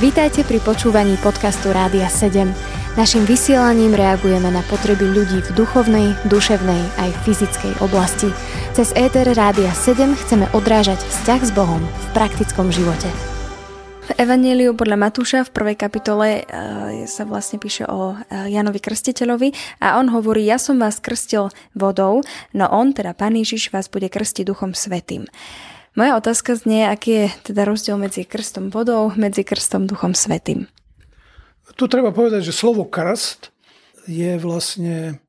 Vítajte pri počúvaní podcastu Rádia 7. Naším vysielaním reagujeme na potreby ľudí v duchovnej, duševnej aj fyzickej oblasti. Cez ETR Rádia 7 chceme odrážať vzťah s Bohom v praktickom živote. V Evangeliu podľa Matúša v prvej kapitole e, sa vlastne píše o e, Janovi Krstiteľovi a on hovorí, ja som vás krstil vodou, no on, teda Pán Ježiš, vás bude krstiť Duchom Svetým. Moja otázka znie, aký je teda rozdiel medzi krstom vodou, medzi krstom duchom svetým. Tu treba povedať, že slovo krst je vlastne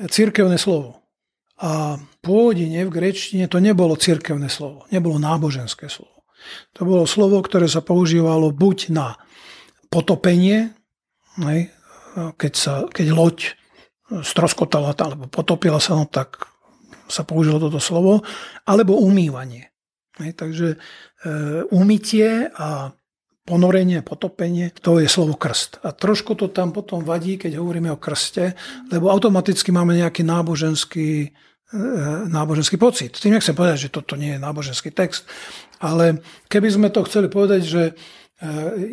církevné slovo. A pôvodine v grečtine to nebolo církevné slovo, nebolo náboženské slovo. To bolo slovo, ktoré sa používalo buď na potopenie, keď, sa, keď loď stroskotala alebo potopila sa, no tak sa použilo toto slovo, alebo umývanie. Hej, takže e, umytie a ponorenie, potopenie, to je slovo krst. A trošku to tam potom vadí, keď hovoríme o krste, lebo automaticky máme nejaký náboženský, e, náboženský pocit. Tým nechcem povedať, že toto nie je náboženský text, ale keby sme to chceli povedať, že e,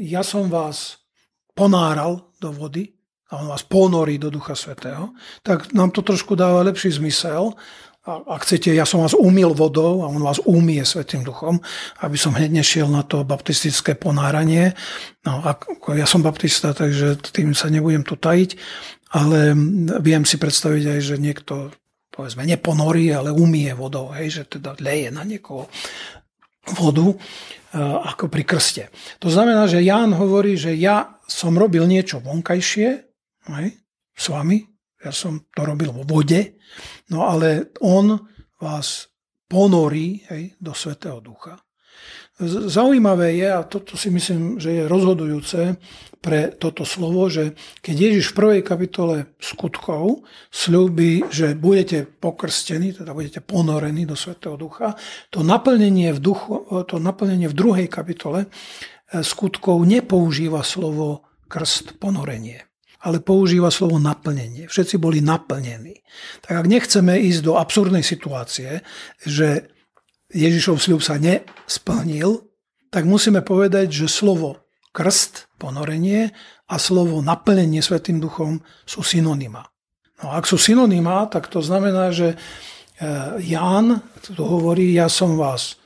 ja som vás ponáral do vody a on vás ponorí do Ducha Svetého, tak nám to trošku dáva lepší zmysel, ak chcete, ja som vás umil vodou a on vás umie Svetým duchom, aby som hneď nešiel na to baptistické ponáranie. No, ako ja som baptista, takže tým sa nebudem tu tajiť, ale viem si predstaviť aj, že niekto povedzme neponorí, ale umie vodou, hej, že teda leje na niekoho vodu ako pri krste. To znamená, že Ján hovorí, že ja som robil niečo vonkajšie hej, s vami, ja som to robil vo vode, no ale on vás ponorí hej, do Svetého Ducha. Zaujímavé je, a toto si myslím, že je rozhodujúce pre toto slovo, že keď Ježiš v prvej kapitole skutkov slúbi, že budete pokrstení, teda budete ponorení do Svetého Ducha, to naplnenie v, duchu, to naplnenie v druhej kapitole eh, skutkov nepoužíva slovo krst, ponorenie ale používa slovo naplnenie. Všetci boli naplnení. Tak ak nechceme ísť do absurdnej situácie, že Ježišov sľub sa nesplnil, tak musíme povedať, že slovo krst, ponorenie a slovo naplnenie Svetým duchom sú synonyma. No ak sú synonyma, tak to znamená, že e, Ján tu hovorí, ja som vás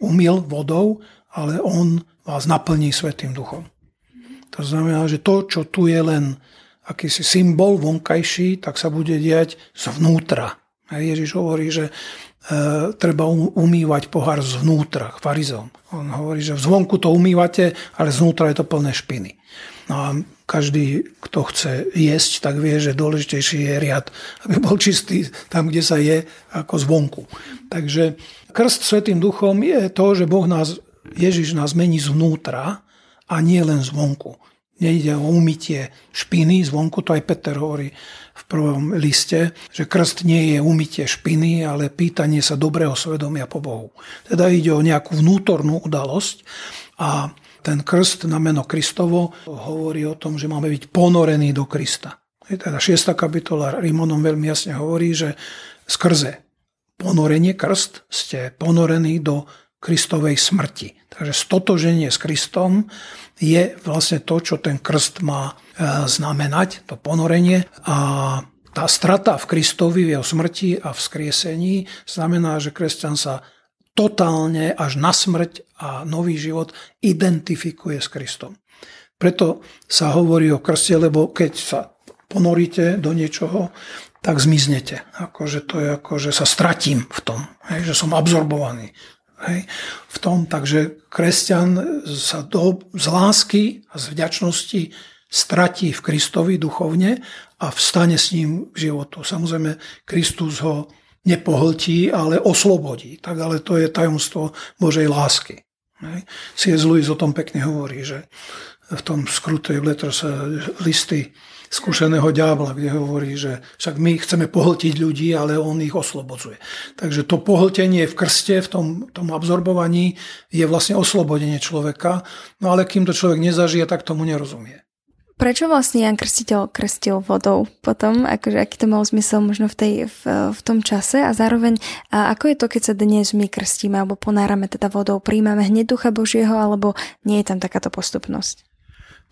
umil vodou, ale on vás naplní Svetým duchom. To znamená, že to, čo tu je len akýsi symbol vonkajší, tak sa bude diať zvnútra. Ježiš hovorí, že e, treba umývať pohár zvnútra, farizom. On hovorí, že zvonku to umývate, ale zvnútra je to plné špiny. No a každý, kto chce jesť, tak vie, že dôležitejší je riad, aby bol čistý tam, kde sa je, ako zvonku. Takže krst Svetým duchom je to, že Boh nás, Ježiš nás mení zvnútra a nie len zvonku. Nejde o umytie špiny, zvonku to aj Peter hovorí v prvom liste, že krst nie je umytie špiny, ale pýtanie sa dobrého svedomia po Bohu. Teda ide o nejakú vnútornú udalosť a ten krst na meno Kristovo hovorí o tom, že máme byť ponorení do Krista. Teda 6. kapitola Rimonom veľmi jasne hovorí, že skrze ponorenie krst ste ponorení do Kristovej smrti. Takže stotoženie s Kristom je vlastne to, čo ten krst má e, znamenať, to ponorenie. A tá strata v Kristovi, v jeho smrti a v skriesení znamená, že kresťan sa totálne až na smrť a nový život identifikuje s Kristom. Preto sa hovorí o krste, lebo keď sa ponoríte do niečoho, tak zmiznete. Akože to je ako, že sa stratím v tom, že som absorbovaný hej, v tom. Takže kresťan sa do, z lásky a z vďačnosti stratí v Kristovi duchovne a vstane s ním k životu. Samozrejme, Kristus ho nepohltí, ale oslobodí. Tak ale to je tajomstvo Božej lásky. C.S. Lewis o tom pekne hovorí, že v tom skrutej letters listy skúseného ďábla, kde hovorí, že však my chceme pohltiť ľudí, ale on ich oslobodzuje. Takže to pohltenie v krste, v tom, tom absorbovaní je vlastne oslobodenie človeka, no ale kým to človek nezažije, tak tomu nerozumie. Prečo vlastne Jan Krstiteľ krstil vodou potom? Akože, aký to mal zmysel možno v, tej, v, v tom čase? A zároveň, a ako je to, keď sa dnes my krstíme alebo ponárame teda vodou? Príjmame hneď Ducha Božieho alebo nie je tam takáto postupnosť?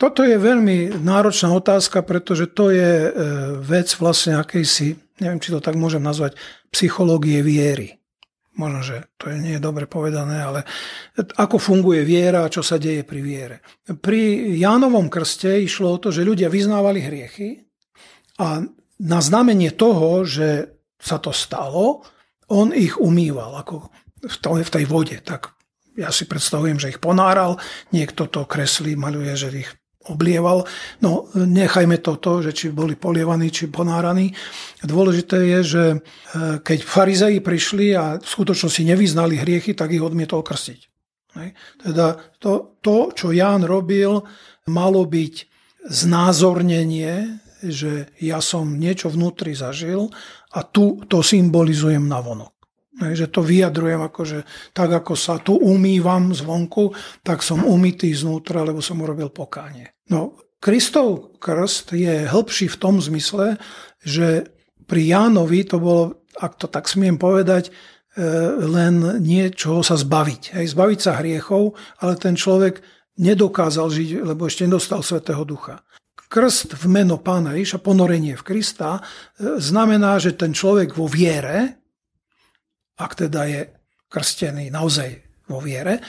Toto je veľmi náročná otázka, pretože to je e, vec vlastne akejsi, neviem, či to tak môžem nazvať, psychológie viery možno, že to nie je dobre povedané, ale ako funguje viera a čo sa deje pri viere. Pri Jánovom krste išlo o to, že ľudia vyznávali hriechy a na znamenie toho, že sa to stalo, on ich umýval ako v tej vode. Tak ja si predstavujem, že ich ponáral, niekto to kreslí, maluje, že ich oblieval. No, nechajme to to, že či boli polievaní, či ponáraní. Dôležité je, že e, keď farizei prišli a v skutočnosti nevyznali hriechy, tak ich odmietol krstiť. Teda to, to, čo Ján robil, malo byť znázornenie, že ja som niečo vnútri zažil a tu to symbolizujem na vonok. Že to vyjadrujem, akože tak ako sa tu umývam zvonku, tak som umytý znútra, lebo som urobil pokánie. No, Kristov krst je hĺbší v tom zmysle, že pri Jánovi to bolo, ak to tak smiem povedať, e, len niečo sa zbaviť. Hej, zbaviť sa hriechov, ale ten človek nedokázal žiť, lebo ešte nedostal Svetého Ducha. Krst v meno Pána Iša, ponorenie v Krista, e, znamená, že ten človek vo viere, ak teda je krstený naozaj vo viere,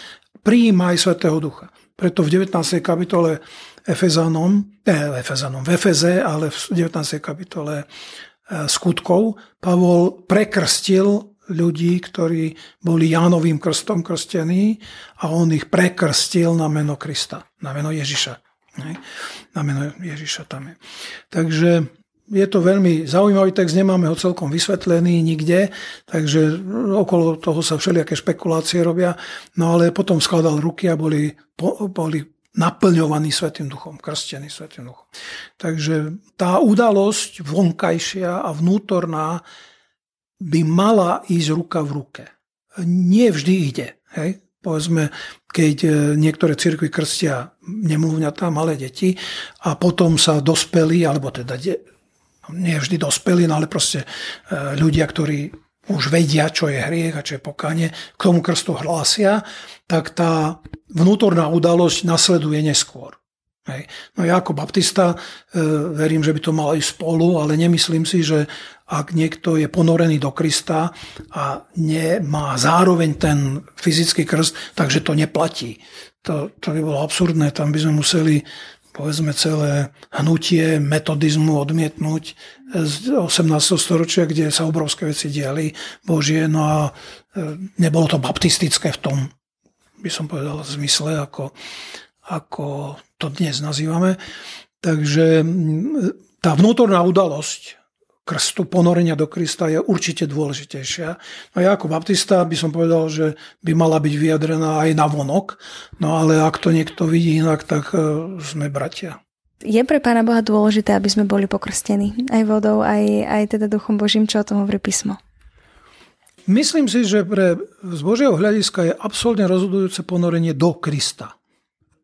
prijíma aj Svetého Ducha. Preto v 19. kapitole Efezanom, eh, Efezanom, v Efeze, ale v 19. kapitole eh, skutkov, Pavol prekrstil ľudí, ktorí boli Jánovým krstom krstení a on ich prekrstil na meno Krista, na meno Ježiša. Na meno Ježiša tam je. Takže je to veľmi zaujímavý text, nemáme ho celkom vysvetlený nikde, takže okolo toho sa všelijaké špekulácie robia, no ale potom skladal ruky a boli, boli naplňovaní Svetým duchom, krstení Svetým duchom. Takže tá udalosť vonkajšia a vnútorná by mala ísť ruka v ruke. Nie vždy ide. Hej? Povedzme, keď e, niektoré cirkvy krstia nemluvňatá, malé deti a potom sa dospeli, alebo teda nie vždy dospelí, no ale proste e, ľudia, ktorí už vedia, čo je hriech a čo je pokánie, k tomu krstu hlásia, tak tá vnútorná udalosť nasleduje neskôr. Hej. No ja ako baptista e, verím, že by to malo ísť spolu, ale nemyslím si, že ak niekto je ponorený do Krista a nemá zároveň ten fyzický krst, takže to neplatí. To, to by bolo absurdné, tam by sme museli povedzme celé hnutie metodizmu odmietnúť z 18. storočia, kde sa obrovské veci diali Božie, no a e, nebolo to baptistické v tom, by som povedal, zmysle, ako, ako to dnes nazývame. Takže tá vnútorná udalosť krstu, ponorenia do Krista je určite dôležitejšia. No ja ako baptista by som povedal, že by mala byť vyjadrená aj na vonok, no ale ak to niekto vidí inak, tak e, sme bratia. Je pre Pána Boha dôležité, aby sme boli pokrstení aj vodou, aj, aj teda Duchom Božím, čo o tom hovorí písmo? Myslím si, že pre, z Božieho hľadiska je absolútne rozhodujúce ponorenie do Krista.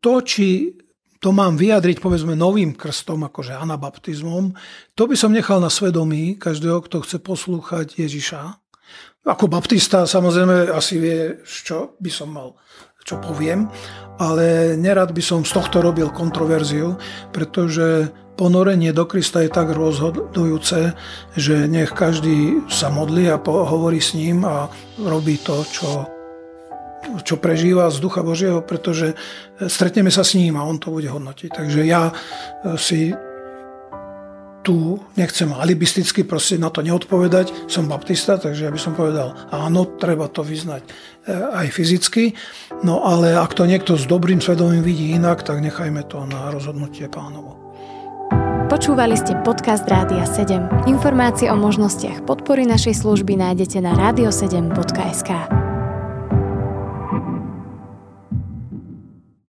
To, či to mám vyjadriť povedzme novým krstom, akože anabaptizmom, to by som nechal na svedomí každého, kto chce poslúchať Ježiša. Ako baptista samozrejme asi vie, čo by som mal, čo poviem, ale nerad by som z tohto robil kontroverziu, pretože ponorenie do Krista je tak rozhodujúce, že nech každý sa modlí a hovorí s ním a robí to, čo čo prežíva z Ducha Božieho, pretože stretneme sa s ním a on to bude hodnotiť. Takže ja e, si tu nechcem alibisticky proste na to neodpovedať. Som baptista, takže ja by som povedal, áno, treba to vyznať e, aj fyzicky. No ale ak to niekto s dobrým svedomím vidí inak, tak nechajme to na rozhodnutie pánovo. Počúvali ste podcast Rádia 7. Informácie o možnostiach podpory našej služby nájdete na radio7.sk.